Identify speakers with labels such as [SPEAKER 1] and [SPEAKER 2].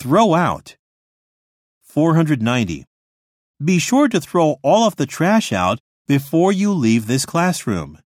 [SPEAKER 1] Throw out. 490. Be sure to throw all of the trash out before you leave this classroom.